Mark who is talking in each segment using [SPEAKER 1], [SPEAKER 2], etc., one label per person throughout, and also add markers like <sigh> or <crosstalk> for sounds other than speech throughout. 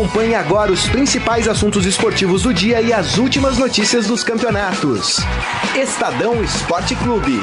[SPEAKER 1] Acompanhe agora os principais assuntos esportivos do dia e as últimas notícias dos campeonatos. Estadão Esporte Clube.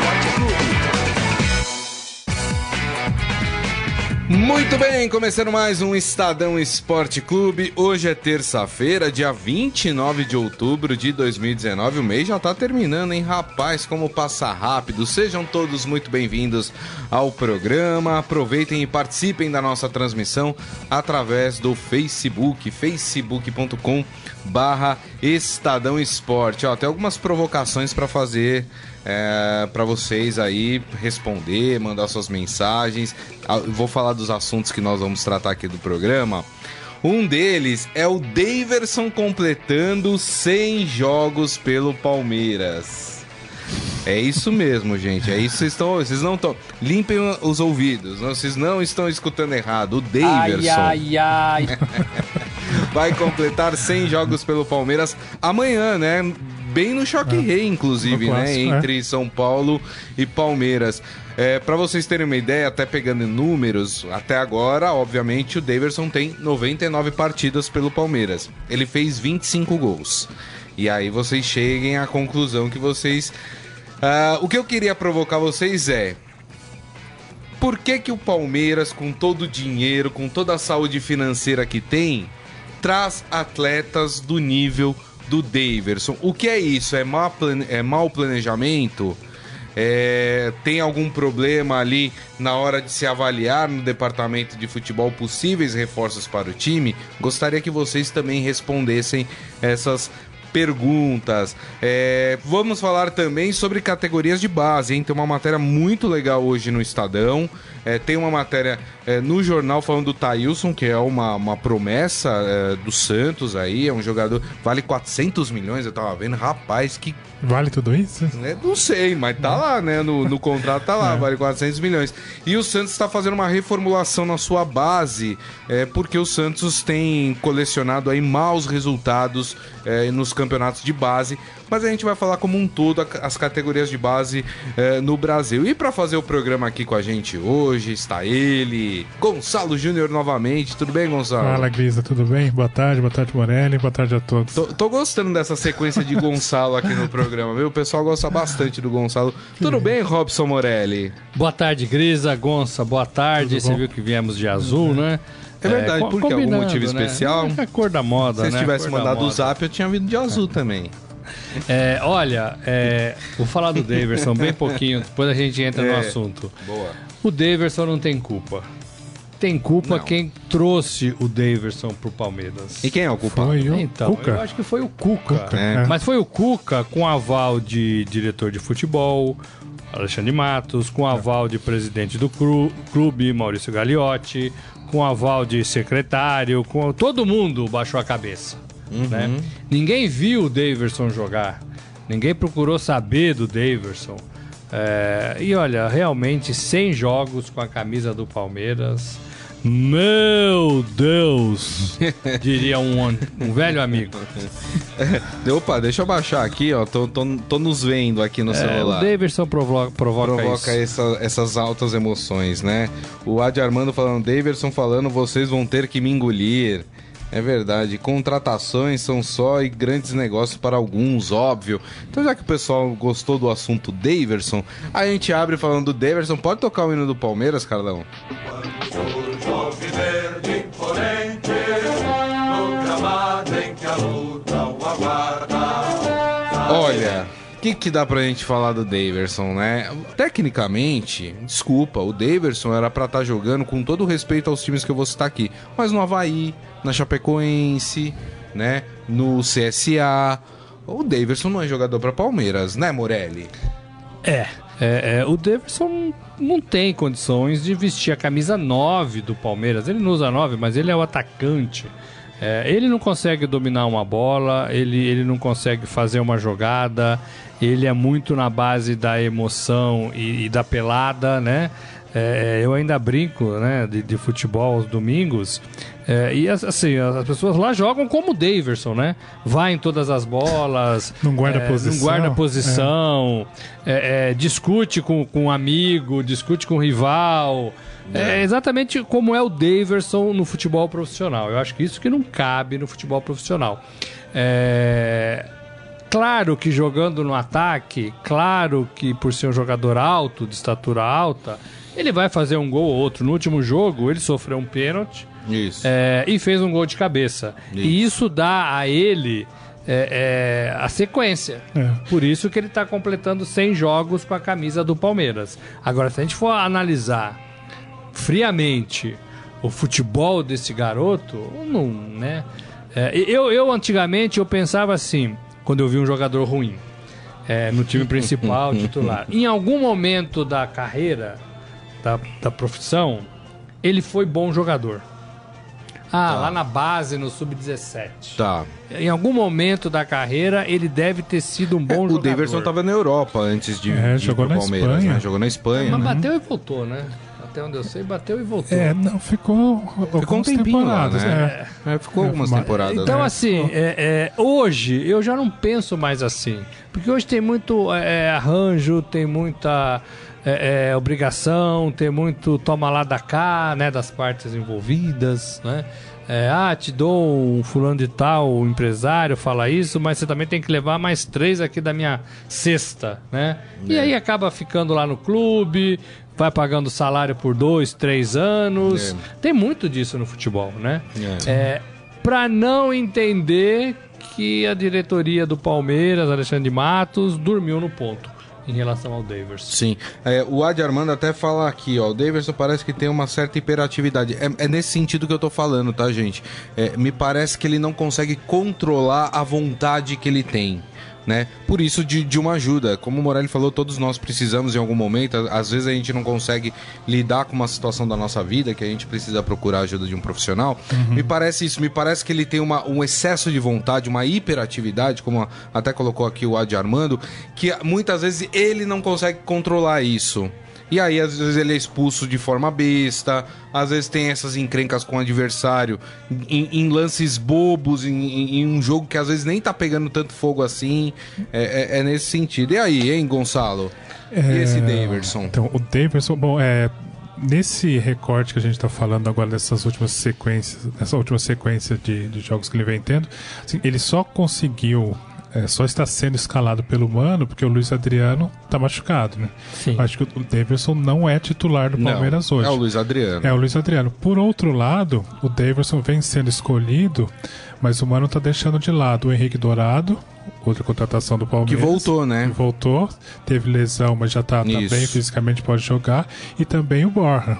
[SPEAKER 2] Muito bem, começando mais um Estadão Esporte Clube. Hoje é terça-feira, dia 29 de outubro de 2019. O mês já tá terminando, hein, rapaz? Como passa rápido. Sejam todos muito bem-vindos ao programa. Aproveitem e participem da nossa transmissão através do Facebook, facebook.com barra Estadão Esporte. Ó, tem algumas provocações para fazer é, para vocês aí responder, mandar suas mensagens. Ah, vou falar dos assuntos que nós vamos tratar aqui do programa. Um deles é o Daverson completando 100 jogos pelo Palmeiras. É isso mesmo, gente. É isso. Vocês, estão, vocês não estão. Limpem os ouvidos. Não, vocês não estão escutando errado. O Daverson.
[SPEAKER 3] Ai, ai, ai. <laughs>
[SPEAKER 2] vai completar 100 jogos pelo Palmeiras amanhã, né? Bem no choque é. rei, inclusive, né? É. Entre São Paulo e Palmeiras. É, para vocês terem uma ideia, até pegando em números, até agora, obviamente, o Daverson tem 99 partidas pelo Palmeiras. Ele fez 25 gols. E aí vocês cheguem à conclusão que vocês. Uh, o que eu queria provocar vocês é. Por que, que o Palmeiras, com todo o dinheiro, com toda a saúde financeira que tem, traz atletas do nível do Daverson. O que é isso? É, má plane... é mau planejamento? É... tem algum problema ali na hora de se avaliar no departamento de futebol possíveis reforços para o time? Gostaria que vocês também respondessem essas perguntas. É, vamos falar também sobre categorias de base, hein? Tem uma matéria muito legal hoje no Estadão. É, tem uma matéria é, no jornal falando do Thailson, que é uma, uma promessa é, do Santos aí, é um jogador, vale 400 milhões, eu tava vendo, rapaz, que...
[SPEAKER 4] Vale tudo isso?
[SPEAKER 2] É, não sei, mas tá lá, né, no, no contrato tá lá, <laughs> é. vale 400 milhões. E o Santos está fazendo uma reformulação na sua base, é, porque o Santos tem colecionado aí maus resultados é, nos campeonatos de base, mas a gente vai falar como um todo as categorias de base é, no Brasil. E para fazer o programa aqui com a gente hoje está ele, Gonçalo Júnior novamente. Tudo bem, Gonçalo?
[SPEAKER 4] Fala, Grisa, tudo bem? Boa tarde, boa tarde, Morelli, boa tarde a todos.
[SPEAKER 2] Tô, tô gostando dessa sequência de Gonçalo aqui no programa, viu? O pessoal gosta bastante do Gonçalo. Tudo bem, Robson Morelli?
[SPEAKER 3] Boa tarde, Grisa, Gonça, boa tarde. Você viu que viemos de azul, né?
[SPEAKER 2] É verdade, é, por que? Algum motivo né? especial?
[SPEAKER 3] É a cor da moda,
[SPEAKER 2] Se né? tivesse mandado o zap, eu tinha vindo de azul também. <laughs>
[SPEAKER 3] É, olha, é, vou falar do Daverson bem pouquinho, depois a gente entra no é, assunto.
[SPEAKER 2] Boa.
[SPEAKER 3] O Daverson não tem culpa. Tem culpa não. quem trouxe o Daverson pro Palmeiras.
[SPEAKER 2] E quem é o culpado?
[SPEAKER 3] Foi o então, Cuca. eu acho que foi o Cuca. Cuca é. Mas foi o Cuca com aval de diretor de futebol, Alexandre Matos, com aval de presidente do clube, Maurício Gagliotti, com aval de secretário, com todo mundo baixou a cabeça. Uhum. Né? Ninguém viu o Daverson jogar, ninguém procurou saber do Daverson. É, e olha, realmente 100 jogos com a camisa do Palmeiras. Meu Deus! <laughs> diria um, um velho amigo. <laughs>
[SPEAKER 2] Opa, deixa eu baixar aqui, ó. Tô, tô, tô nos vendo aqui no é, celular.
[SPEAKER 3] O Davidson provoca, provoca,
[SPEAKER 2] provoca essa, essas altas emoções, né? O Adi Armando falando, Davidson falando, vocês vão ter que me engolir. É verdade, contratações são só e grandes negócios para alguns, óbvio. Então, já que o pessoal gostou do assunto Daverson, a gente abre falando do Daverson. Pode tocar o hino do Palmeiras, Carlão? Olha, que, que dá pra gente falar do Daverson, né? Tecnicamente, desculpa, o Daverson era pra estar tá jogando com todo respeito aos times que eu vou citar aqui, mas no Havaí, na Chapecoense, né? No CSA. O Daverson não é jogador para Palmeiras, né, Morelli?
[SPEAKER 3] É, é, é, o Daverson não tem condições de vestir a camisa 9 do Palmeiras. Ele não usa 9, mas ele é o atacante. É, ele não consegue dominar uma bola, ele, ele não consegue fazer uma jogada, ele é muito na base da emoção e, e da pelada, né? É, eu ainda brinco né, de, de futebol aos domingos. É, e assim, as pessoas lá jogam como o Daverson, né? Vai em todas as bolas. <laughs>
[SPEAKER 4] Não guarda é, posição.
[SPEAKER 3] Não guarda posição. É. É, é, discute com, com um amigo, discute com um rival. É. é exatamente como é o Daverson no futebol profissional. Eu acho que isso que não cabe no futebol profissional. É... Claro que jogando no ataque, claro que por ser um jogador alto, de estatura alta, ele vai fazer um gol ou outro. No último jogo, ele sofreu um pênalti é, e fez um gol de cabeça. Isso. E isso dá a ele é, é, a sequência. É. Por isso que ele está completando 100 jogos com a camisa do Palmeiras. Agora, se a gente for analisar friamente o futebol desse garoto, não, né? É, eu, eu antigamente eu pensava assim, quando eu vi um jogador ruim é, no time principal, <laughs> titular. Em algum momento da carreira, da, da profissão, ele foi bom jogador. Ah, tá. lá na base, no sub-17.
[SPEAKER 2] Tá.
[SPEAKER 3] Em algum momento da carreira, ele deve ter sido um bom é, jogador.
[SPEAKER 2] O Davidson estava na Europa antes de, é,
[SPEAKER 4] de jogou ir pro Palmeiras, Espanha.
[SPEAKER 2] né? Jogou na Espanha.
[SPEAKER 3] Mas né? bateu e voltou, né? Até onde eu sei, bateu e voltou.
[SPEAKER 4] É, não, ficou,
[SPEAKER 2] ficou um tempinho lá, né? É. É, ficou algumas temporadas.
[SPEAKER 3] Então,
[SPEAKER 2] né?
[SPEAKER 3] assim, é, é, hoje eu já não penso mais assim. Porque hoje tem muito é, arranjo, tem muita é, é, obrigação, ter muito toma lá da cá, né, das partes envolvidas, né? É, ah, te dou um fulano de tal, um empresário, fala isso, mas você também tem que levar mais três aqui da minha cesta, né? É. E aí acaba ficando lá no clube, vai pagando salário por dois, três anos. É. Tem muito disso no futebol, né? É. é para não entender que a diretoria do Palmeiras, Alexandre Matos, dormiu no ponto em relação ao Daverson.
[SPEAKER 2] Sim. É, o Adi Armando até fala aqui, ó, o Daverson parece que tem uma certa hiperatividade. É, é nesse sentido que eu tô falando, tá, gente? É, me parece que ele não consegue controlar a vontade que ele tem né? Por isso de, de uma ajuda. Como o Morelli falou, todos nós precisamos em algum momento. Às vezes a gente não consegue lidar com uma situação da nossa vida que a gente precisa procurar a ajuda de um profissional. Uhum. Me parece isso. Me parece que ele tem uma, um excesso de vontade, uma hiperatividade, como até colocou aqui o Adi Armando, que muitas vezes ele não consegue controlar isso. E aí, às vezes, ele é expulso de forma besta, às vezes tem essas encrencas com o adversário em, em lances bobos, em, em, um jogo que às vezes nem tá pegando tanto fogo assim. É, é, é nesse sentido. E aí, hein, Gonçalo? É... E esse Daverson?
[SPEAKER 4] Então, o Daverson, bom, é. Nesse recorte que a gente está falando agora dessas últimas sequências, nessa última sequência de, de jogos que ele vem tendo, assim, ele só conseguiu é, só está sendo escalado pelo Mano porque o Luiz Adriano está machucado, né? Sim. Acho que o Davidson não é titular do Palmeiras
[SPEAKER 2] não,
[SPEAKER 4] hoje.
[SPEAKER 2] É o Luiz Adriano.
[SPEAKER 4] É o Luiz Adriano. Por outro lado, o Davidson vem sendo escolhido, mas o Mano está deixando de lado o Henrique Dourado, outra contratação do Palmeiras.
[SPEAKER 2] Que voltou, né?
[SPEAKER 4] Que voltou, teve lesão, mas já está tá bem fisicamente, pode jogar. E também o Borja.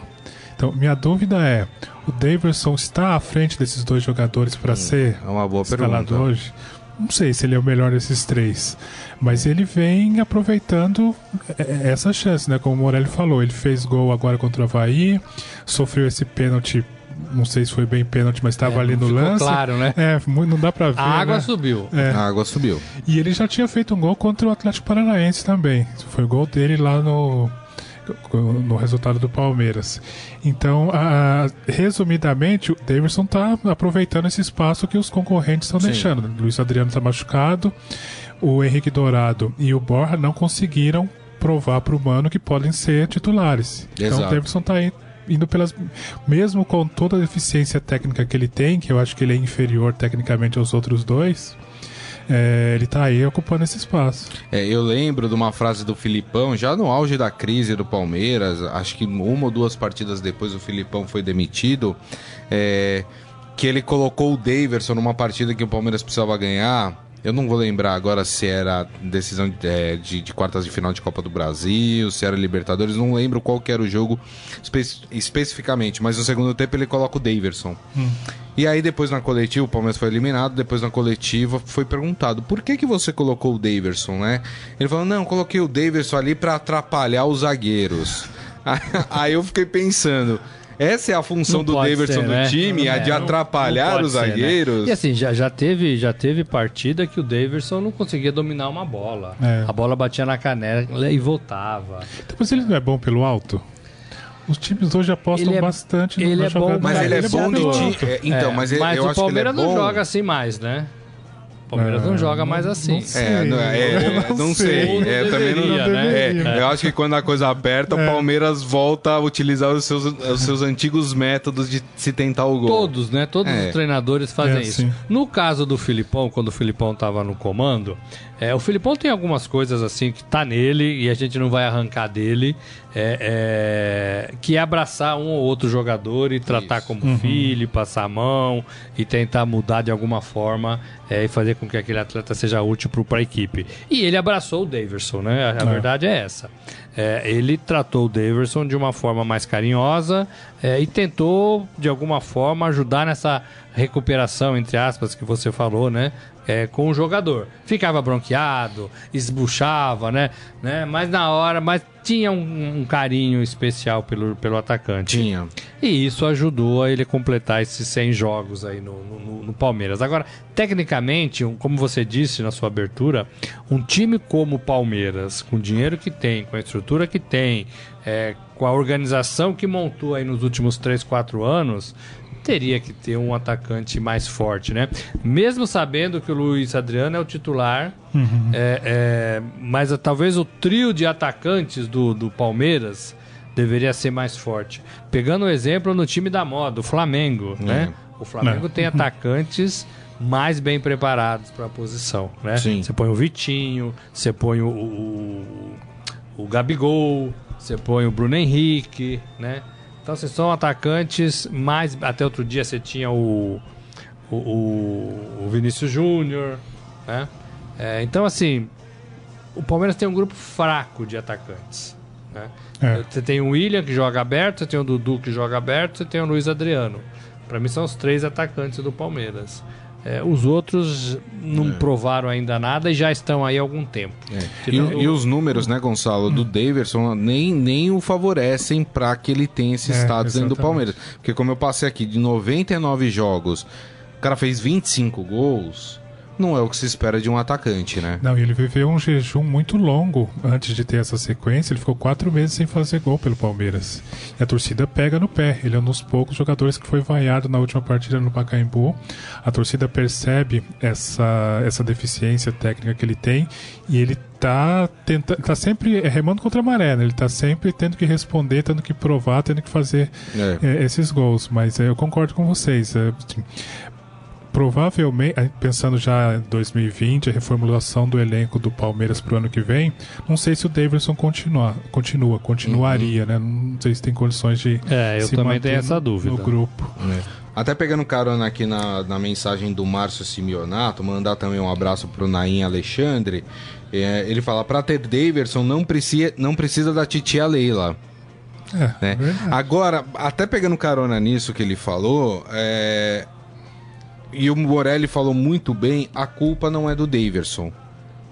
[SPEAKER 4] Então, minha dúvida é: o Davidson está à frente desses dois jogadores para hum, ser
[SPEAKER 2] é uma boa escalado pergunta. hoje?
[SPEAKER 4] Não sei se ele é o melhor desses três, mas ele vem aproveitando é, é, essa chance, né? Como o Morelli falou, ele fez gol agora contra o Havaí, sofreu esse pênalti não sei se foi bem pênalti, mas estava é, ali no lance.
[SPEAKER 3] claro, né?
[SPEAKER 4] É, não dá pra ver. A
[SPEAKER 3] água
[SPEAKER 4] né?
[SPEAKER 3] subiu.
[SPEAKER 2] É. A água subiu.
[SPEAKER 4] E ele já tinha feito um gol contra o Atlético Paranaense também. Foi o gol dele lá no, no resultado do Palmeiras. Então, a, resumidamente, o Davidson está aproveitando esse espaço que os concorrentes estão deixando. Luiz Adriano está machucado, o Henrique Dourado e o Borja não conseguiram provar para o Mano que podem ser titulares. Exato. Então, o Davidson está indo pelas. Mesmo com toda a deficiência técnica que ele tem, que eu acho que ele é inferior tecnicamente aos outros dois é, ele está aí ocupando esse espaço.
[SPEAKER 2] É, eu lembro de uma frase do Filipão, já no auge da crise do Palmeiras, acho que uma ou duas partidas depois o Filipão foi demitido, é, que ele colocou o Daverson numa partida que o Palmeiras precisava ganhar eu não vou lembrar agora se era decisão de, é, de, de, quartas de final de Copa do Brasil, se era Libertadores, não lembro qual que era o jogo espe especificamente, mas no segundo tempo ele coloca o Daverson. Hum. E aí depois na coletiva, o Palmeiras foi eliminado, depois na coletiva foi perguntado, por que que você colocou o Daverson, né? Ele falou, não, coloquei o Daverson ali para atrapalhar os zagueiros. <laughs> aí eu fiquei pensando, essa é a função não do Davidson do né? time, a de atrapalhar os ser, né? zagueiros. Né?
[SPEAKER 3] E assim, já, já, teve, já teve partida que o Davidson não conseguia dominar uma bola. É. A bola batia na canela e voltava.
[SPEAKER 4] Então, mas ele não é bom pelo alto? Os times hoje apostam é, bastante
[SPEAKER 3] no ele é bom,
[SPEAKER 2] Mas ele é bom de time. É, então,
[SPEAKER 3] mas,
[SPEAKER 2] ele,
[SPEAKER 3] mas
[SPEAKER 2] eu
[SPEAKER 3] o
[SPEAKER 2] acho
[SPEAKER 3] Palmeiras
[SPEAKER 2] que ele é
[SPEAKER 3] não joga assim mais, né? Palmeiras não, não joga mais assim.
[SPEAKER 2] Não sei, é, não, é, não, não sei. É, também não, né? É, eu acho que quando a coisa aperta, o Palmeiras volta a utilizar os seus, os seus antigos métodos de se tentar o gol.
[SPEAKER 3] Todos, né? Todos os treinadores fazem isso. Assim. No caso do Filipão, quando o Filipão estava no comando, é, o Filipão tem algumas coisas assim que tá nele e a gente não vai arrancar dele, é, é, que é abraçar um ou outro jogador e tratar Isso. como uhum. filho, passar a mão e tentar mudar de alguma forma é, e fazer com que aquele atleta seja útil para a equipe. E ele abraçou o Daverson, né? A, a é. verdade é essa. É, ele tratou o Daverson de uma forma mais carinhosa e tentou, de alguma forma, ajudar nessa recuperação, entre aspas, que você falou, né? É, com o jogador. Ficava bronqueado, esbuchava, né? né? Mas na hora, mas tinha um, um, carinho especial pelo, pelo atacante.
[SPEAKER 2] Tinha.
[SPEAKER 3] E isso ajudou a ele completar esses 100 jogos aí no, no, no Palmeiras. Agora, tecnicamente, como você disse na sua abertura, um time como o Palmeiras, com o dinheiro que tem, com a estrutura que tem, é, com a organização que montou aí nos últimos 3, 4 anos, teria que ter um atacante mais forte, né? Mesmo sabendo que o Luiz Adriano é o titular, uhum. é, é, mas talvez o trio de atacantes do, do Palmeiras deveria ser mais forte. Pegando o exemplo no time da moda, o Flamengo, né? O Flamengo tem <laughs> atacantes mais bem preparados para a posição, né? Sim. Você põe o Vitinho, você põe o, o, o Gabigol, você põe o Bruno Henrique, né? Então, vocês são atacantes mais. Até outro dia você tinha o. O, o Vinícius Júnior, né? É, então, assim. O Palmeiras tem um grupo fraco de atacantes. Né? É. Você tem o William que joga aberto, você tem o Dudu que joga aberto, você tem o Luiz Adriano. Para mim são os três atacantes do Palmeiras. É, os outros não é. provaram ainda nada e já estão aí há algum tempo.
[SPEAKER 2] É. E, e, os números, né, Gonçalo, do Daverson nem, nem o favorecem para que ele tenha esse é, status dentro do Palmeiras. Porque como eu passei aqui, de 99 jogos, o cara fez 25 gols não é o que se espera de um atacante, né?
[SPEAKER 4] Não, ele viveu um jejum muito longo antes de ter essa sequência. Ele ficou quatro meses sem fazer gol pelo Palmeiras. E a torcida pega no pé. Ele é um dos poucos jogadores que foi vaiado na última partida no Pacaembu. A torcida percebe essa, essa deficiência técnica que ele tem e ele tá tentando, tá sempre remando contra a maré, né? Ele tá sempre tendo que responder, tendo que provar, tendo que fazer é. É, esses gols. Mas é, eu concordo com vocês. É, provavelmente, pensando já em 2020, a reformulação do elenco do Palmeiras para o ano que vem, não sei se o Davidson continua, continua continuaria, uhum. né? Não sei se tem condições de.
[SPEAKER 3] É, eu também tenho essa dúvida.
[SPEAKER 4] No grupo. É.
[SPEAKER 2] Até pegando carona aqui na, na mensagem do Márcio Simeonato, mandar também um abraço pro Naim Alexandre. É, ele fala: para ter Davidson não precisa, não precisa da titia Leila. É, né? Agora, até pegando carona nisso que ele falou, é, e o Morelli falou muito bem, a culpa não é do Daverson.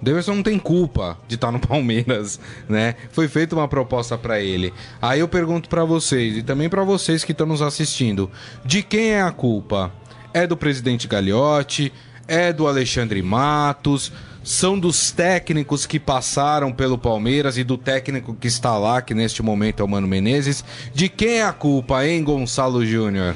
[SPEAKER 2] Daverson não tem culpa de estar no <laughs> Palmeiras, né? Foi feita uma proposta para ele. Aí eu pergunto para vocês e também para vocês que estão nos assistindo, de quem é a culpa? É do presidente Gagliotti? É do Alexandre Matos? São dos técnicos que passaram pelo Palmeiras e do técnico que está lá, que neste momento é o Mano Menezes? De quem é a culpa, hein, Gonçalo Júnior?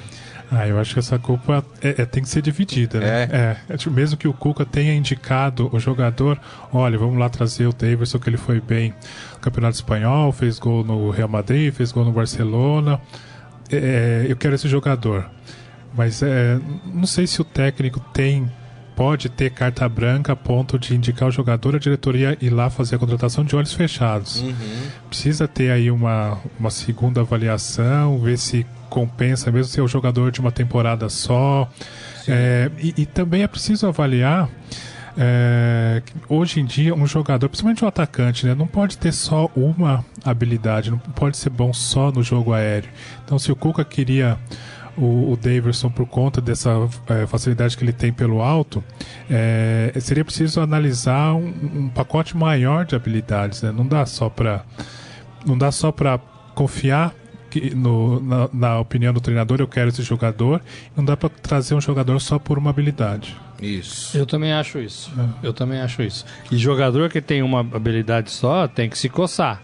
[SPEAKER 4] Ah, eu acho que essa culpa é, é, tem que ser dividida, né? É. é. Tipo, mesmo que o Cuca tenha indicado o jogador, olha, vamos lá trazer o Davidson, que ele foi bem no Campeonato Espanhol, fez gol no Real Madrid, fez gol no Barcelona. É, eu quero esse jogador. Mas é, não sei se o técnico tem pode ter carta branca a ponto de indicar o jogador, a diretoria ir lá fazer a contratação de olhos fechados. Uhum. Precisa ter aí uma, uma segunda avaliação, ver se compensa mesmo ser o jogador de uma temporada só. É, e, e, também é preciso avaliar. É, hoje em dia, um jogador, principalmente um atacante, né, não pode ter só uma habilidade, não pode ser bom só no jogo aéreo. Então, se o Cuca queria o, o Daverson por conta dessa é, facilidade que ele tem pelo alto, é, seria preciso analisar um, um, pacote maior de habilidades. Né? Não dá só para não dá só para confiar que no, na, na, opinião do treinador, eu quero esse jogador. Não dá para trazer um jogador só por uma habilidade.
[SPEAKER 3] Isso. Eu também acho isso. É. Eu também acho isso. E jogador que tem uma habilidade só tem que se coçar.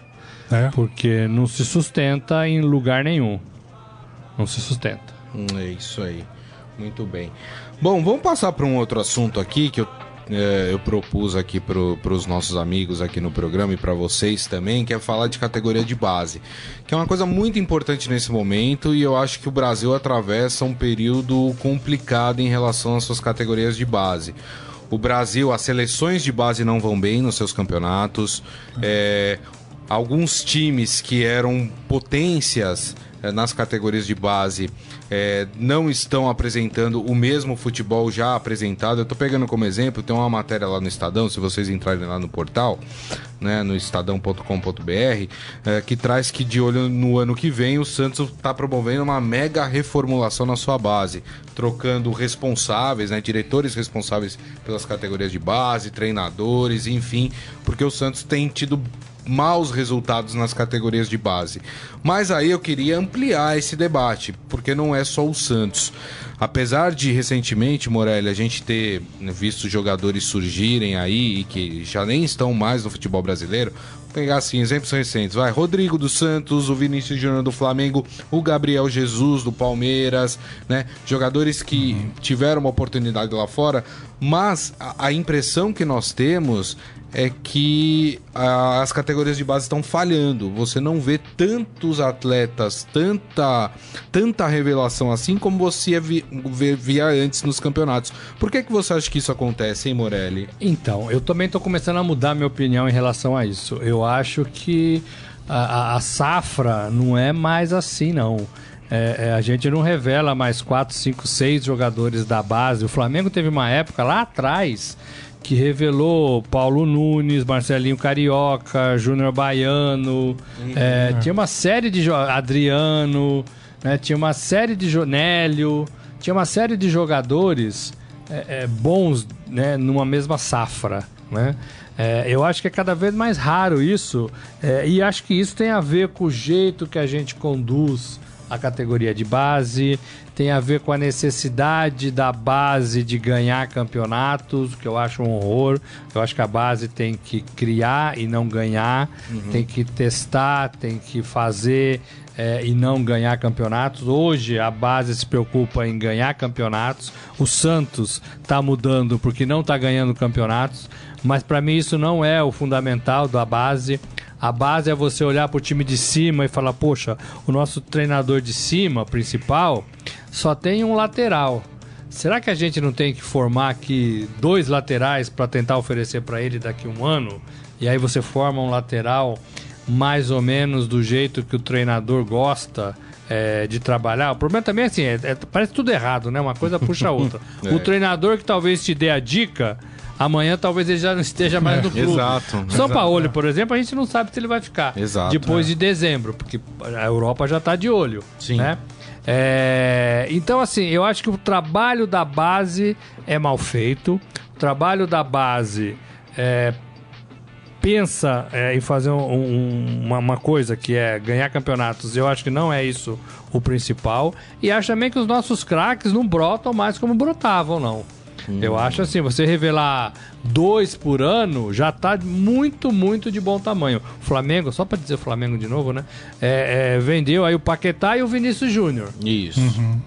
[SPEAKER 3] É. Porque não se sustenta em lugar nenhum. Não se sustenta.
[SPEAKER 2] Hum, é isso aí. Muito bem. Bom, vamos passar para um outro assunto aqui que eu é, eu propus aqui para os nossos amigos aqui no programa e para vocês também, que é falar de categoria de base, que é uma coisa muito importante nesse momento e eu acho que o Brasil atravessa um período complicado em relação às suas categorias de base. O Brasil, as seleções de base não vão bem nos seus campeonatos. É, alguns times que eram potências nas categorias de base é, não estão apresentando o mesmo futebol já apresentado. Eu estou pegando como exemplo, tem uma matéria lá no Estadão, se vocês entrarem lá no portal, né, no estadão.com.br, é, que traz que de olho no ano que vem o Santos está promovendo uma mega reformulação na sua base, trocando responsáveis, né, diretores responsáveis pelas categorias de base, treinadores, enfim, porque o Santos tem tido maus resultados nas categorias de base. Mas aí eu queria ampliar esse debate, porque não é só o Santos. Apesar de recentemente, Morelli, a gente ter visto jogadores surgirem aí e que já nem estão mais no futebol brasileiro, vou pegar assim, exemplos recentes, vai, Rodrigo dos Santos, o Vinícius Júnior do Flamengo, o Gabriel Jesus do Palmeiras, né? Jogadores que tiveram uma oportunidade lá fora, mas a impressão que nós temos é que a, as categorias de base estão falhando. Você não vê tantos atletas, tanta, tanta revelação assim como você via, via antes nos campeonatos. Por que, que você acha que isso acontece, hein, Morelli?
[SPEAKER 3] Então, eu também estou começando a mudar minha opinião em relação a isso. Eu acho que a, a safra não é mais assim, não. É, é, a gente não revela mais 4, 5, 6 jogadores da base. O Flamengo teve uma época lá atrás que revelou Paulo Nunes, Marcelinho Carioca, Júnior Baiano, uhum. é, tinha uma série de Adriano, né, tinha uma série de Nélio, tinha uma série de jogadores é, é, bons né, numa mesma safra, né? É, eu acho que é cada vez mais raro isso, é, e acho que isso tem a ver com o jeito que a gente conduz a categoria de base, tem a ver com a necessidade da base de ganhar campeonatos, que eu acho um horror. Eu acho que a base tem que criar e não ganhar, uhum. tem que testar, tem que fazer é, e não ganhar campeonatos. Hoje a base se preocupa em ganhar campeonatos. O Santos está mudando porque não está ganhando campeonatos, mas para mim isso não é o fundamental da base. A base é você olhar para o time de cima e falar: poxa, o nosso treinador de cima, principal, só tem um lateral. Será que a gente não tem que formar aqui dois laterais para tentar oferecer para ele daqui a um ano? E aí você forma um lateral mais ou menos do jeito que o treinador gosta é, de trabalhar. O problema também é assim, é, é, parece tudo errado, né? Uma coisa puxa a outra. <laughs> é. O treinador que talvez te dê a dica amanhã talvez ele já não esteja mais no clube.
[SPEAKER 2] Exato.
[SPEAKER 3] São Paulo, por exemplo, a gente não sabe se ele vai ficar.
[SPEAKER 2] Exato.
[SPEAKER 3] Depois é. de dezembro, porque a Europa já está de olho.
[SPEAKER 2] Sim.
[SPEAKER 3] Né? É, então, assim, eu acho que o trabalho da base é mal feito. O trabalho da base é, pensa é, em fazer um, um, uma, uma, coisa que é ganhar campeonatos. Eu acho que não é isso o principal. E acho também que os nossos craques não brotam mais como brotavam, não. Hum. Eu acho assim, você revelar dois por ano já tá muito, muito de bom tamanho. O Flamengo, só para dizer o Flamengo de novo, né? É, é, vendeu aí o Paquetá e o Vinícius Júnior.
[SPEAKER 2] Isso. Uhum.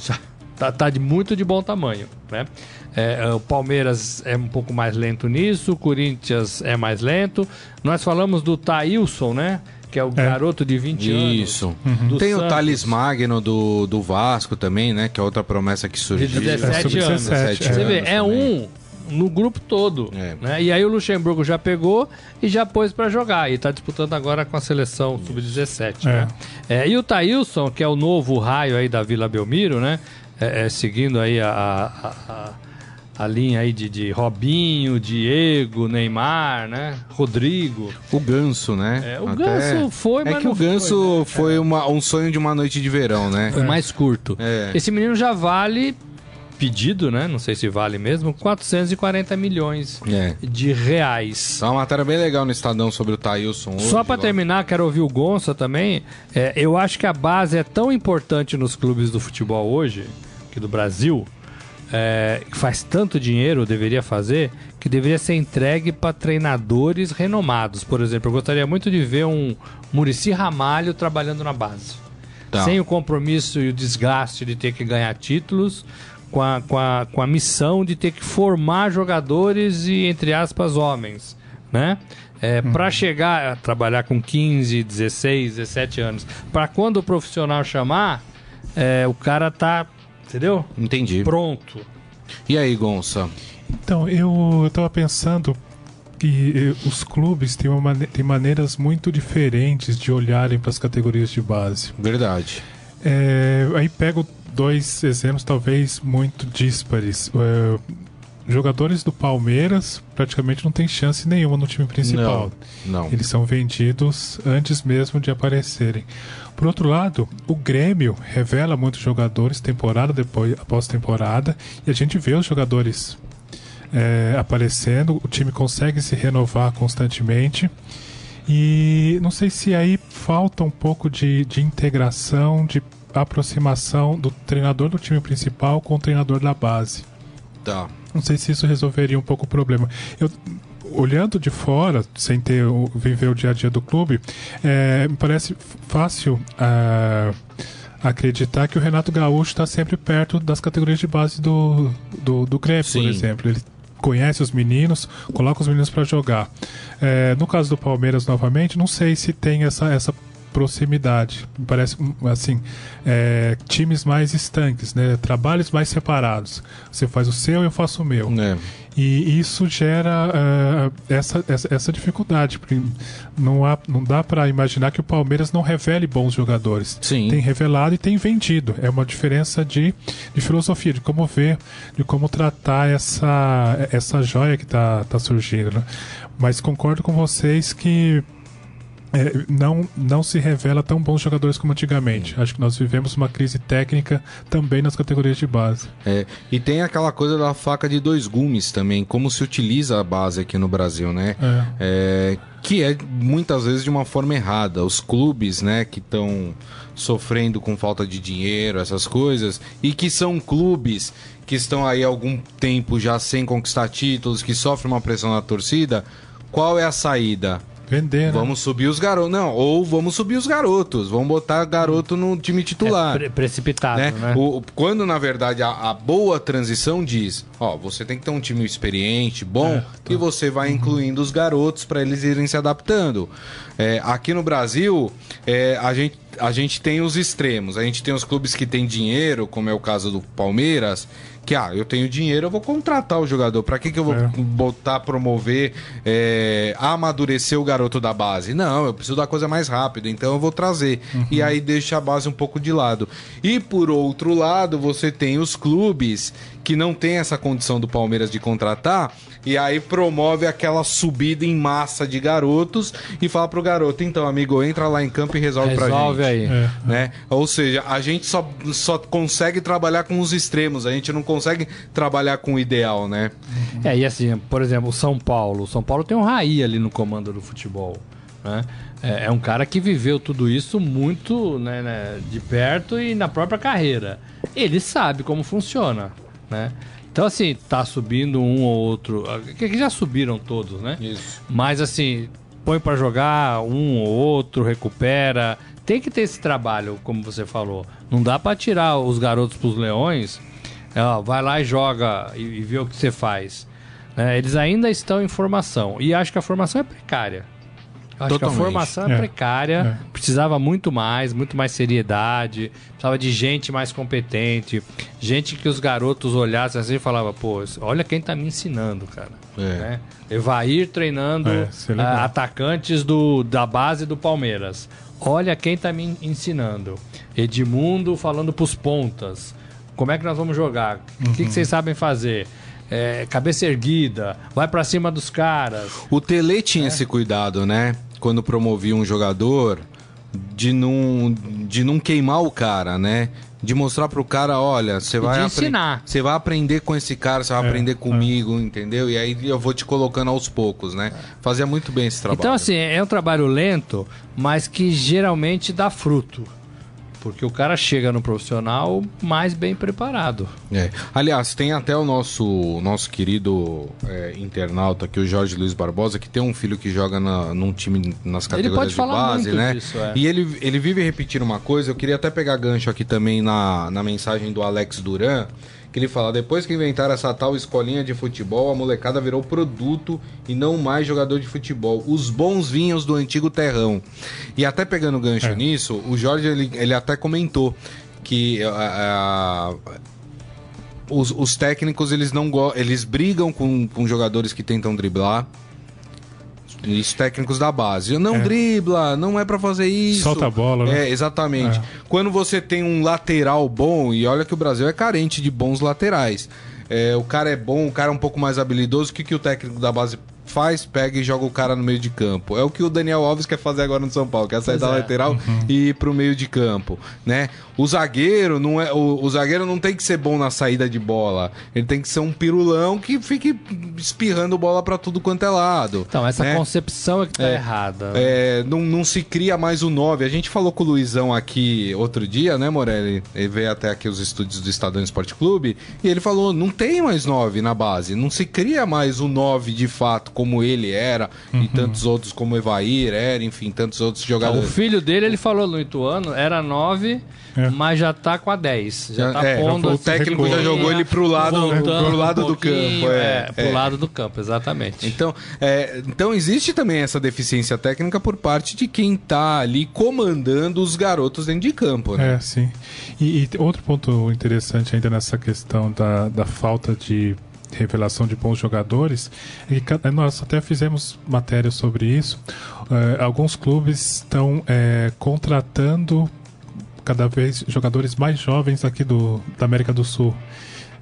[SPEAKER 3] Já tá, tá, de muito de bom tamanho, né? É, é, o Palmeiras é um pouco mais lento nisso, o Corinthians é mais lento. Nós falamos do Thailson, né? Que é o é. garoto de 20 anos.
[SPEAKER 2] Isso. Uhum. Tem Santos. o Thales Magno do, do Vasco também, né? Que é outra promessa que surgiu.
[SPEAKER 3] De 17 é, anos. 17 é. Você vê, é um no grupo todo. É. Né? E aí o Luxemburgo já pegou e já pôs para jogar. E está disputando agora com a seleção sub-17. Né? É, e o Thailson, que é o novo raio aí da Vila Belmiro, né? É, é, seguindo aí a, a, a a linha aí de, de Robinho, Diego, Neymar, né? Rodrigo.
[SPEAKER 2] O Ganso, né?
[SPEAKER 3] É, o Até... Ganso foi,
[SPEAKER 2] é mas. É que o Ganso foi, né? foi uma, um sonho de uma noite de verão, né?
[SPEAKER 3] Foi mais curto. É. Esse menino já vale pedido, né? Não sei se vale mesmo, 440 milhões é. de reais.
[SPEAKER 2] Tá uma matéria bem legal no Estadão sobre o Thailson.
[SPEAKER 3] Só para terminar, quero ouvir o Gonça também. É, eu acho que a base é tão importante nos clubes do futebol hoje, aqui do Brasil, é, faz tanto dinheiro, deveria fazer, que deveria ser entregue para treinadores renomados. Por exemplo, eu gostaria muito de ver um Murici Ramalho trabalhando na base. Tá. Sem o compromisso e o desgaste de ter que ganhar títulos, com, a, com, a, com a missão de ter que formar jogadores e, entre aspas, homens, né? É, uhum. Para chegar a trabalhar com 15, 16, 17 anos, para quando o profissional chamar, é, o cara tá, entendeu?
[SPEAKER 2] Entendi.
[SPEAKER 3] Pronto.
[SPEAKER 2] E aí, Gonça?
[SPEAKER 4] Então, eu, eu tava pensando que eh, os clubes têm, uma, têm maneiras muito diferentes de olharem para as categorias de base.
[SPEAKER 2] Verdade.
[SPEAKER 4] É, aí pego dois exemplos talvez muito díspares. É, jogadores do Palmeiras praticamente não tem chance nenhuma no time principal.
[SPEAKER 2] Não, não.
[SPEAKER 4] Eles são vendidos antes mesmo de aparecerem. Por outro lado, o Grêmio revela muitos jogadores temporada depois após temporada e a gente vê os jogadores é, aparecendo, o time consegue se renovar constantemente. E não sei se aí falta um pouco de, de integração, de aproximação do treinador do time principal com o treinador da base.
[SPEAKER 2] Tá.
[SPEAKER 4] Não sei se isso resolveria um pouco o problema. Eu, olhando de fora, sem ter viver o dia a dia do clube, é, me parece fácil uh, acreditar que o Renato Gaúcho está sempre perto das categorias de base do, do, do Grêmio, por exemplo. Ele conhece os meninos, coloca os meninos para jogar. É, no caso do Palmeiras, novamente, não sei se tem essa, essa proximidade. Parece assim, é, times mais estanques, né? Trabalhos mais separados. Você faz o seu, eu faço o meu. É. E isso gera uh, essa, essa, essa, dificuldade, porque não, há, não dá para imaginar que o Palmeiras não revele bons jogadores.
[SPEAKER 2] Sim.
[SPEAKER 4] Tem revelado e tem vendido. É uma diferença de, de filosofia, de como ver, de como tratar essa, essa joia que está tá surgindo. Né? Mas concordo com vocês que é, não, não se revela tão bons jogadores como antigamente. Acho que nós vivemos uma crise técnica também nas categorias de base.
[SPEAKER 2] É, e tem aquela coisa da faca de dois gumes também, como se utiliza a base aqui no Brasil, né? É. É, que é muitas vezes de uma forma errada. Os clubes, né, que estão sofrendo com falta de dinheiro, essas coisas, e que são clubes que estão aí há algum tempo já sem conquistar títulos, que sofrem uma pressão na torcida, qual é a saída?
[SPEAKER 4] Vender, né?
[SPEAKER 2] Vamos subir os garotos. Não, ou vamos subir os garotos. Vamos botar garoto no time titular. É
[SPEAKER 3] pre precipitado, né? né?
[SPEAKER 2] O, quando, na verdade, a, a, boa transição diz: ó, você tem que ter um time experiente, bom, é, tá. e você vai uhum. incluindo os garotos para eles irem se adaptando. É, aqui no Brasil, é, a gente a gente tem os extremos. A gente tem os clubes que têm dinheiro, como é o caso do Palmeiras, que ah, eu tenho dinheiro, eu vou contratar o jogador. Para que, que eu vou é. botar, promover, é, amadurecer o garoto da base? Não, eu preciso da coisa mais rápida, então eu vou trazer. Uhum. E aí deixa a base um pouco de lado. E por outro lado, você tem os clubes que não tem essa condição do Palmeiras de contratar e aí promove aquela subida em massa de garotos e fala pro garoto, então, amigo, entra lá em campo e resolve, resolve pra gente. aí. É. Né? Ou seja, a gente só, só consegue trabalhar com os extremos, a gente não consegue trabalhar com o ideal, né?
[SPEAKER 3] É, e assim, por exemplo, o São Paulo. O São Paulo tem um Raí ali no comando do futebol. Né? É, é, um cara que viveu tudo isso muito né, né, de perto e na própria carreira. Ele sabe como funciona né? Então, assim, tá subindo um ou outro. Que já subiram todos, né?
[SPEAKER 2] Isso.
[SPEAKER 3] Mas, assim, põe para jogar um ou outro, recupera. Tem que ter esse trabalho, como você falou. Não dá para tirar os garotos pros leões. É, ó, vai lá e joga e, e vê o que você faz. É, eles ainda estão em formação. E acho que a formação é precária. Acho Totalmente. que a formação é, é precária, é. precisava muito mais, muito mais seriedade, precisava de gente mais competente, gente que os garotos olhassem assim e falavam, pô, olha quem tá me ensinando, cara. É. Né? Evair treinando é, uh, atacantes do, da base do Palmeiras. Olha quem tá me ensinando. Edmundo falando pros pontas. Como é que nós vamos jogar? O uhum. que, que vocês sabem fazer? É, cabeça erguida, vai para cima dos caras.
[SPEAKER 2] O Tele tinha é. esse cuidado, né? quando promovia um jogador, de não, de não queimar o cara, né? De mostrar pro cara, olha, você vai
[SPEAKER 3] ensinar.
[SPEAKER 2] Você vai aprender com esse cara, você vai é, aprender é. comigo, entendeu? E aí eu vou te colocando aos poucos, né? Fazia muito bem esse trabalho.
[SPEAKER 3] Então assim, é um trabalho lento, mas que geralmente dá fruto. Porque o cara chega no profissional mais bem preparado.
[SPEAKER 2] É. Aliás, tem até o nosso, nosso querido é, internauta aqui, o Jorge Luiz Barbosa, que tem um filho que joga na, num time nas categorias de base, né? Disso, é. E ele, ele vive repetindo uma coisa, eu queria até pegar gancho aqui também na, na mensagem do Alex Duran, que ele fala: depois que inventaram essa tal escolinha de futebol, a molecada virou produto e não mais jogador de futebol. Os bons vinhos do antigo terrão. E até pegando gancho é. nisso, o Jorge ele, ele até comentou que a, a, os, os, técnicos eles não eles brigam com, com jogadores que tentam driblar isso técnicos da base. Não é. dribla, não é para fazer isso.
[SPEAKER 4] Solta a bola,
[SPEAKER 2] né? É, exatamente. É. Quando você tem um lateral bom, e olha que o Brasil é carente de bons laterais. É, o cara é bom, o cara é um pouco mais habilidoso, o que, que o técnico da base faz, pega e joga o cara no meio de campo. É o que o Daniel Alves quer fazer agora no São Paulo, quer sair pois da é. lateral uhum. e ir pro meio de campo, né? O zagueiro não é o, o, zagueiro não tem que ser bom na saída de bola. Ele tem que ser um pirulão que fique espirrando bola para tudo quanto é lado.
[SPEAKER 3] Então, essa né? concepção é que tá é, errada.
[SPEAKER 2] É, não, não se cria mais o 9. A gente falou com o Luizão aqui outro dia, né, Morelli? Ele veio até aqui os estúdios do Estadão Esporte Clube e ele falou: não tem mais 9 na base. Não se cria mais o 9 de fato como ele era, uhum. e tantos outros como Evair era, enfim, tantos outros jogadores.
[SPEAKER 3] o filho dele, ele falou no Ituano, era 9, é. Mas já tá com a 10. Já, tá é,
[SPEAKER 2] pondo. O técnico já jogou ele pro lado, pro lado um do campo.
[SPEAKER 3] É, é, pro é. lado do campo, exatamente.
[SPEAKER 2] Então, é, então existe também essa deficiência técnica por parte de quem tá ali comandando os garotos dentro de campo, né?
[SPEAKER 4] É, sim. E, e outro ponto interessante ainda nessa questão da, da falta de revelação de bons jogadores. E nós até fizemos matéria sobre isso. Uh, alguns clubes estão é, contratando cada vez jogadores mais jovens aqui do, da América do Sul.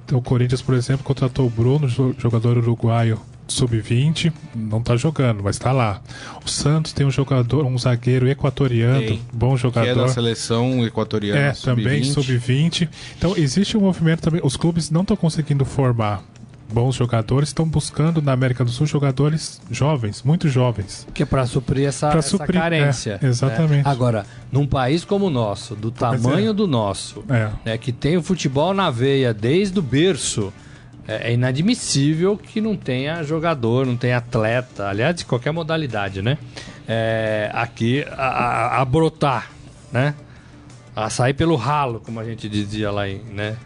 [SPEAKER 4] Então, o Corinthians, por exemplo, contratou o Bruno, jogador uruguaio sub-20, não está jogando, mas está lá. O Santos tem um jogador, um zagueiro equatoriano, tem, bom jogador. Que é
[SPEAKER 2] da seleção equatoriana.
[SPEAKER 4] É, sub também sub-20. Então existe um movimento também. Os clubes não estão conseguindo formar bons jogadores, estão buscando na América do Sul jogadores jovens, muito jovens.
[SPEAKER 3] Que é para suprir essa, essa suprir, carência.
[SPEAKER 4] É, exatamente.
[SPEAKER 3] Né? Agora, num país como o nosso, do tamanho é. do nosso, é. né, que tem o futebol na veia desde o berço, é, é inadmissível que não tenha jogador, não tenha atleta, aliás, de qualquer modalidade, né? É, aqui a, a, a, brotar, né? A sair pelo ralo, como a gente dizia lá, né?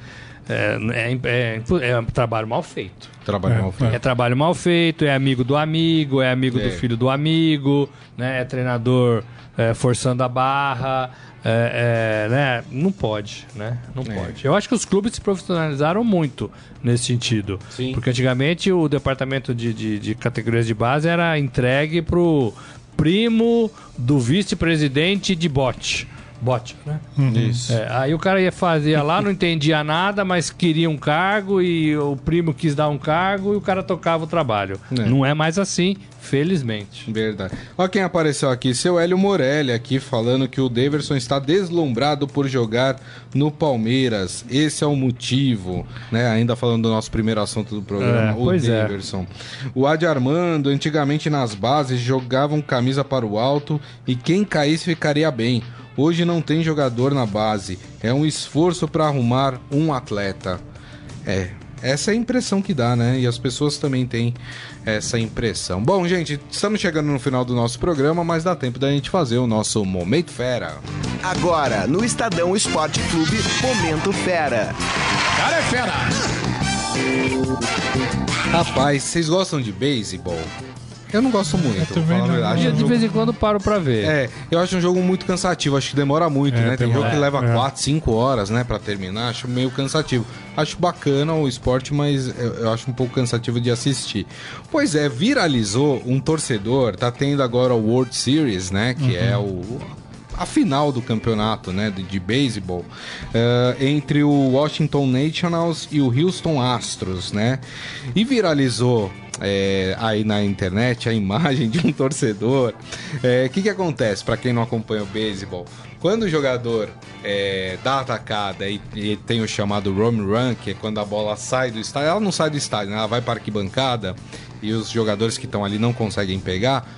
[SPEAKER 3] É, é, é, é, trabalho mal feito.
[SPEAKER 2] Trabalho é, mal feito.
[SPEAKER 3] É trabalho mal feito, é amigo do amigo, é amigo do é. filho do amigo, né? É treinador é, forçando a barra, né? Não pode, né? Não pode. Eu acho que os clubes se profissionalizaram muito nesse sentido. Sim. Porque antigamente o departamento de, de, de categorias de base era entregue pro primo do vice-presidente de bote bot, né?
[SPEAKER 2] Uhum. Isso.
[SPEAKER 3] É, aí o cara ia fazer lá, não entendia nada, mas queria um cargo e o primo quis dar um cargo e o cara tocava o trabalho. É. Não é mais assim, felizmente.
[SPEAKER 2] Verdade. Olha quem apareceu aqui, seu Hélio Morelli aqui falando que o Daverson está deslumbrado por jogar no Palmeiras. Esse é o motivo, né? Ainda falando do nosso primeiro assunto do programa, é, o Daverson. É. O Adi Armando, antigamente nas bases, jogavam camisa para o alto e quem caísse ficaria bem. Hoje não tem jogador na base. É um esforço para arrumar um atleta. É, essa é a impressão que dá, né? E as pessoas também têm essa impressão. Bom, gente, estamos chegando no final do nosso programa, mas dá tempo da gente fazer o nosso Momento Fera.
[SPEAKER 1] Agora, no Estadão Esporte Clube, Momento Fera.
[SPEAKER 2] Cara é fera! Rapaz, vocês gostam de beisebol? Eu não gosto muito. Eu
[SPEAKER 3] também não. de jogo... vez em quando paro pra ver.
[SPEAKER 2] É, eu acho um jogo muito cansativo, acho que demora muito, é, né? Tem jogo que leva 4, é. 5 horas, né, pra terminar, acho meio cansativo. Acho bacana o esporte, mas eu, eu, acho um pouco cansativo de assistir. Pois é, viralizou um torcedor, tá tendo agora o World Series, né, que é uhum. é o a final do campeonato né, de, de beisebol uh, entre o Washington Nationals e o Houston Astros, né? E viralizou é, aí na internet a imagem de um <laughs> torcedor. O é, que, que acontece para quem não acompanha o beisebol? Quando o jogador é, dá a atacada e, e, tem o chamado home run, que é quando a bola sai do estádio, ela não sai do estádio, né? ela vai para a arquibancada e os jogadores que estão ali não conseguem pegar.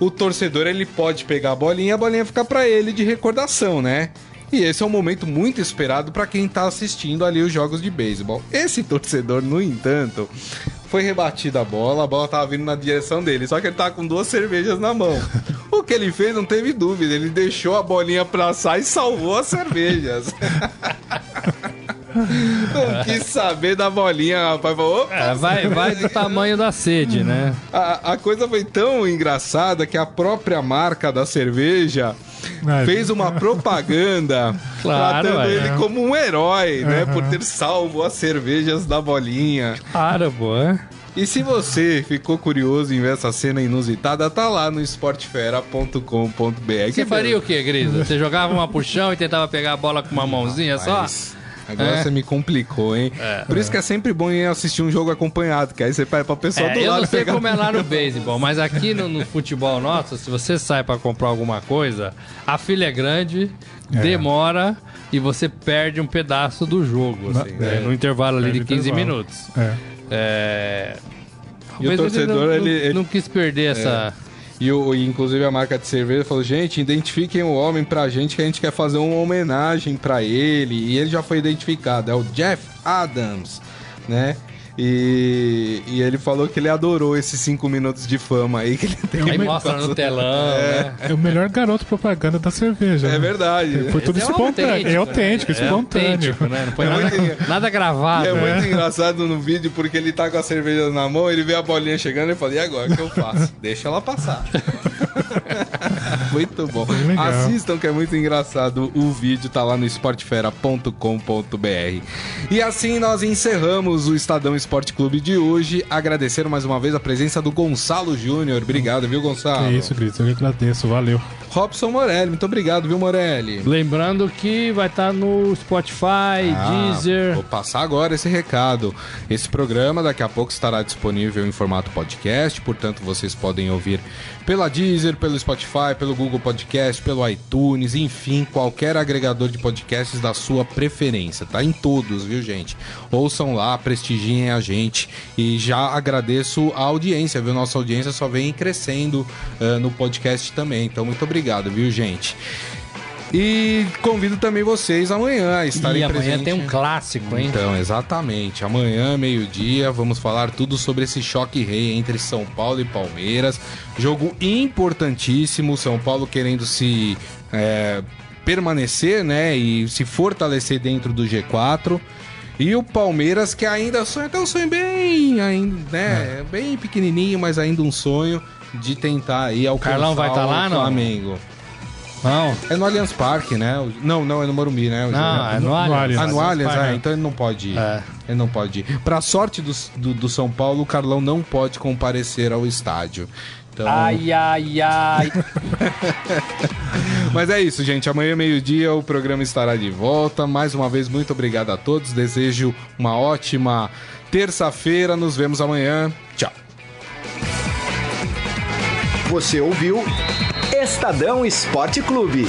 [SPEAKER 2] O torcedor ele pode pegar a bolinha a bolinha ficar para ele de recordação, né? E esse é um momento muito esperado para quem está assistindo ali os jogos de beisebol. Esse torcedor, no entanto, foi rebatida a bola, a bola tava vindo na direção dele, só que ele tava com duas cervejas na mão. O que ele fez não teve dúvida, ele deixou a bolinha pra assar e salvou as cervejas. <laughs> Não quis saber da bolinha, rapaz. Falou,
[SPEAKER 3] é, vai, vai do tamanho da sede, né?
[SPEAKER 2] A, a coisa foi tão engraçada que a própria marca da cerveja fez uma propaganda <laughs> claro, tratando é. ele como um herói, uhum. né? Por ter salvo as cervejas da bolinha.
[SPEAKER 3] Claro, boa.
[SPEAKER 2] E se você ficou curioso em ver essa cena inusitada, tá lá no esportefera.com.br.
[SPEAKER 3] Você faria o quê, Grisa? Você jogava uma puxão e tentava pegar a bola com uma mãozinha só?
[SPEAKER 2] Agora é. você me complicou, hein? É. Por isso que é sempre bom ir assistir um jogo acompanhado, que aí você vai pra pessoa é, do
[SPEAKER 3] eu
[SPEAKER 2] lado.
[SPEAKER 3] Eu não sei pegar... como é lá no <laughs> beisebol, mas aqui no, no, futebol nosso, se você sai para comprar alguma coisa, a fila é grande, é. demora e você perde um pedaço do jogo, assim, né? no intervalo ali de 15 intervalo. minutos. É. É... E o torcedor, ele não, ele, não, quis perder essa.
[SPEAKER 2] E, o, inclusive a marca de cerveja falou: gente, identifiquem o homem pra gente que a gente quer fazer uma homenagem pra ele. E ele já foi identificado, é o Jeff Adams, né? E, e ele falou que ele adorou esses cinco minutos de fama aí que ele tem.
[SPEAKER 3] Aí mostra no telão,
[SPEAKER 4] é.
[SPEAKER 3] né?
[SPEAKER 4] É o melhor garoto propaganda da cerveja.
[SPEAKER 2] É né? verdade.
[SPEAKER 4] Foi tudo é espontâneo. É autêntico, é espontâneo. Autêntico,
[SPEAKER 3] né? Não foi é nada, muito, nada gravado.
[SPEAKER 2] é muito engraçado no vídeo porque ele tá com a cerveja na mão, ele vê a bolinha chegando e fala: e agora o que eu faço? Deixa ela passar. <laughs> muito bom. Assistam que é muito engraçado. O vídeo tá lá no esportefera.com.br. E assim nós encerramos o Estadão Esporte Clube de hoje. Agradecer mais uma vez a presença do Gonçalo Júnior. Obrigado, viu, Gonçalo?
[SPEAKER 4] É isso, Cris. Eu que agradeço. Valeu.
[SPEAKER 2] Robson Morelli, muito obrigado, viu, Morelli?
[SPEAKER 3] Lembrando que vai estar tá no Spotify, ah, Deezer.
[SPEAKER 2] Vou passar agora esse recado. Esse programa daqui a pouco estará disponível em formato podcast, portanto vocês podem ouvir pela Deezer, pelo Spotify, pelo Google Podcast, pelo iTunes, enfim, qualquer agregador de podcasts da sua preferência. Tá em todos, viu, gente? Ouçam lá, prestigiem a gente e já agradeço a audiência, viu? Nossa audiência só vem crescendo uh, no podcast também. Então, muito obrigado obrigado, viu, gente? E convido também vocês amanhã a estarem
[SPEAKER 3] e
[SPEAKER 2] amanhã
[SPEAKER 3] tem um clássico, hein?
[SPEAKER 2] Então, exatamente. Amanhã, meio-dia, vamos falar tudo sobre esse choque rei entre São Paulo e Palmeiras. Jogo importantíssimo. São Paulo querendo se é, permanecer, né? E se fortalecer dentro do G4. E o Palmeiras, que ainda sonha, até um sonho bem, ainda, né? É. Bem pequenininho, mas ainda um sonho de tentar ir ao
[SPEAKER 3] Carlão vai estar tá lá,
[SPEAKER 2] não? Flamengo.
[SPEAKER 3] Não.
[SPEAKER 2] É no Allianz Parque, né? Não, não, é no Morumbi, né?
[SPEAKER 3] Não, é no, no Allianz.
[SPEAKER 2] Ah, no Allianz, ah, então ele não pode ir. É. Ele não pode ir. Pra sorte do, do, do, São Paulo, o Carlão não pode comparecer ao estádio. Então...
[SPEAKER 3] Ai, ai, ai. <laughs>
[SPEAKER 2] Mas é isso, gente. Amanhã, meio-dia, o programa estará de volta. Mais uma vez, muito obrigado a todos. Desejo uma ótima terça-feira. Nos vemos amanhã. Tchau.
[SPEAKER 1] Você ouviu Estadão Esporte Clube.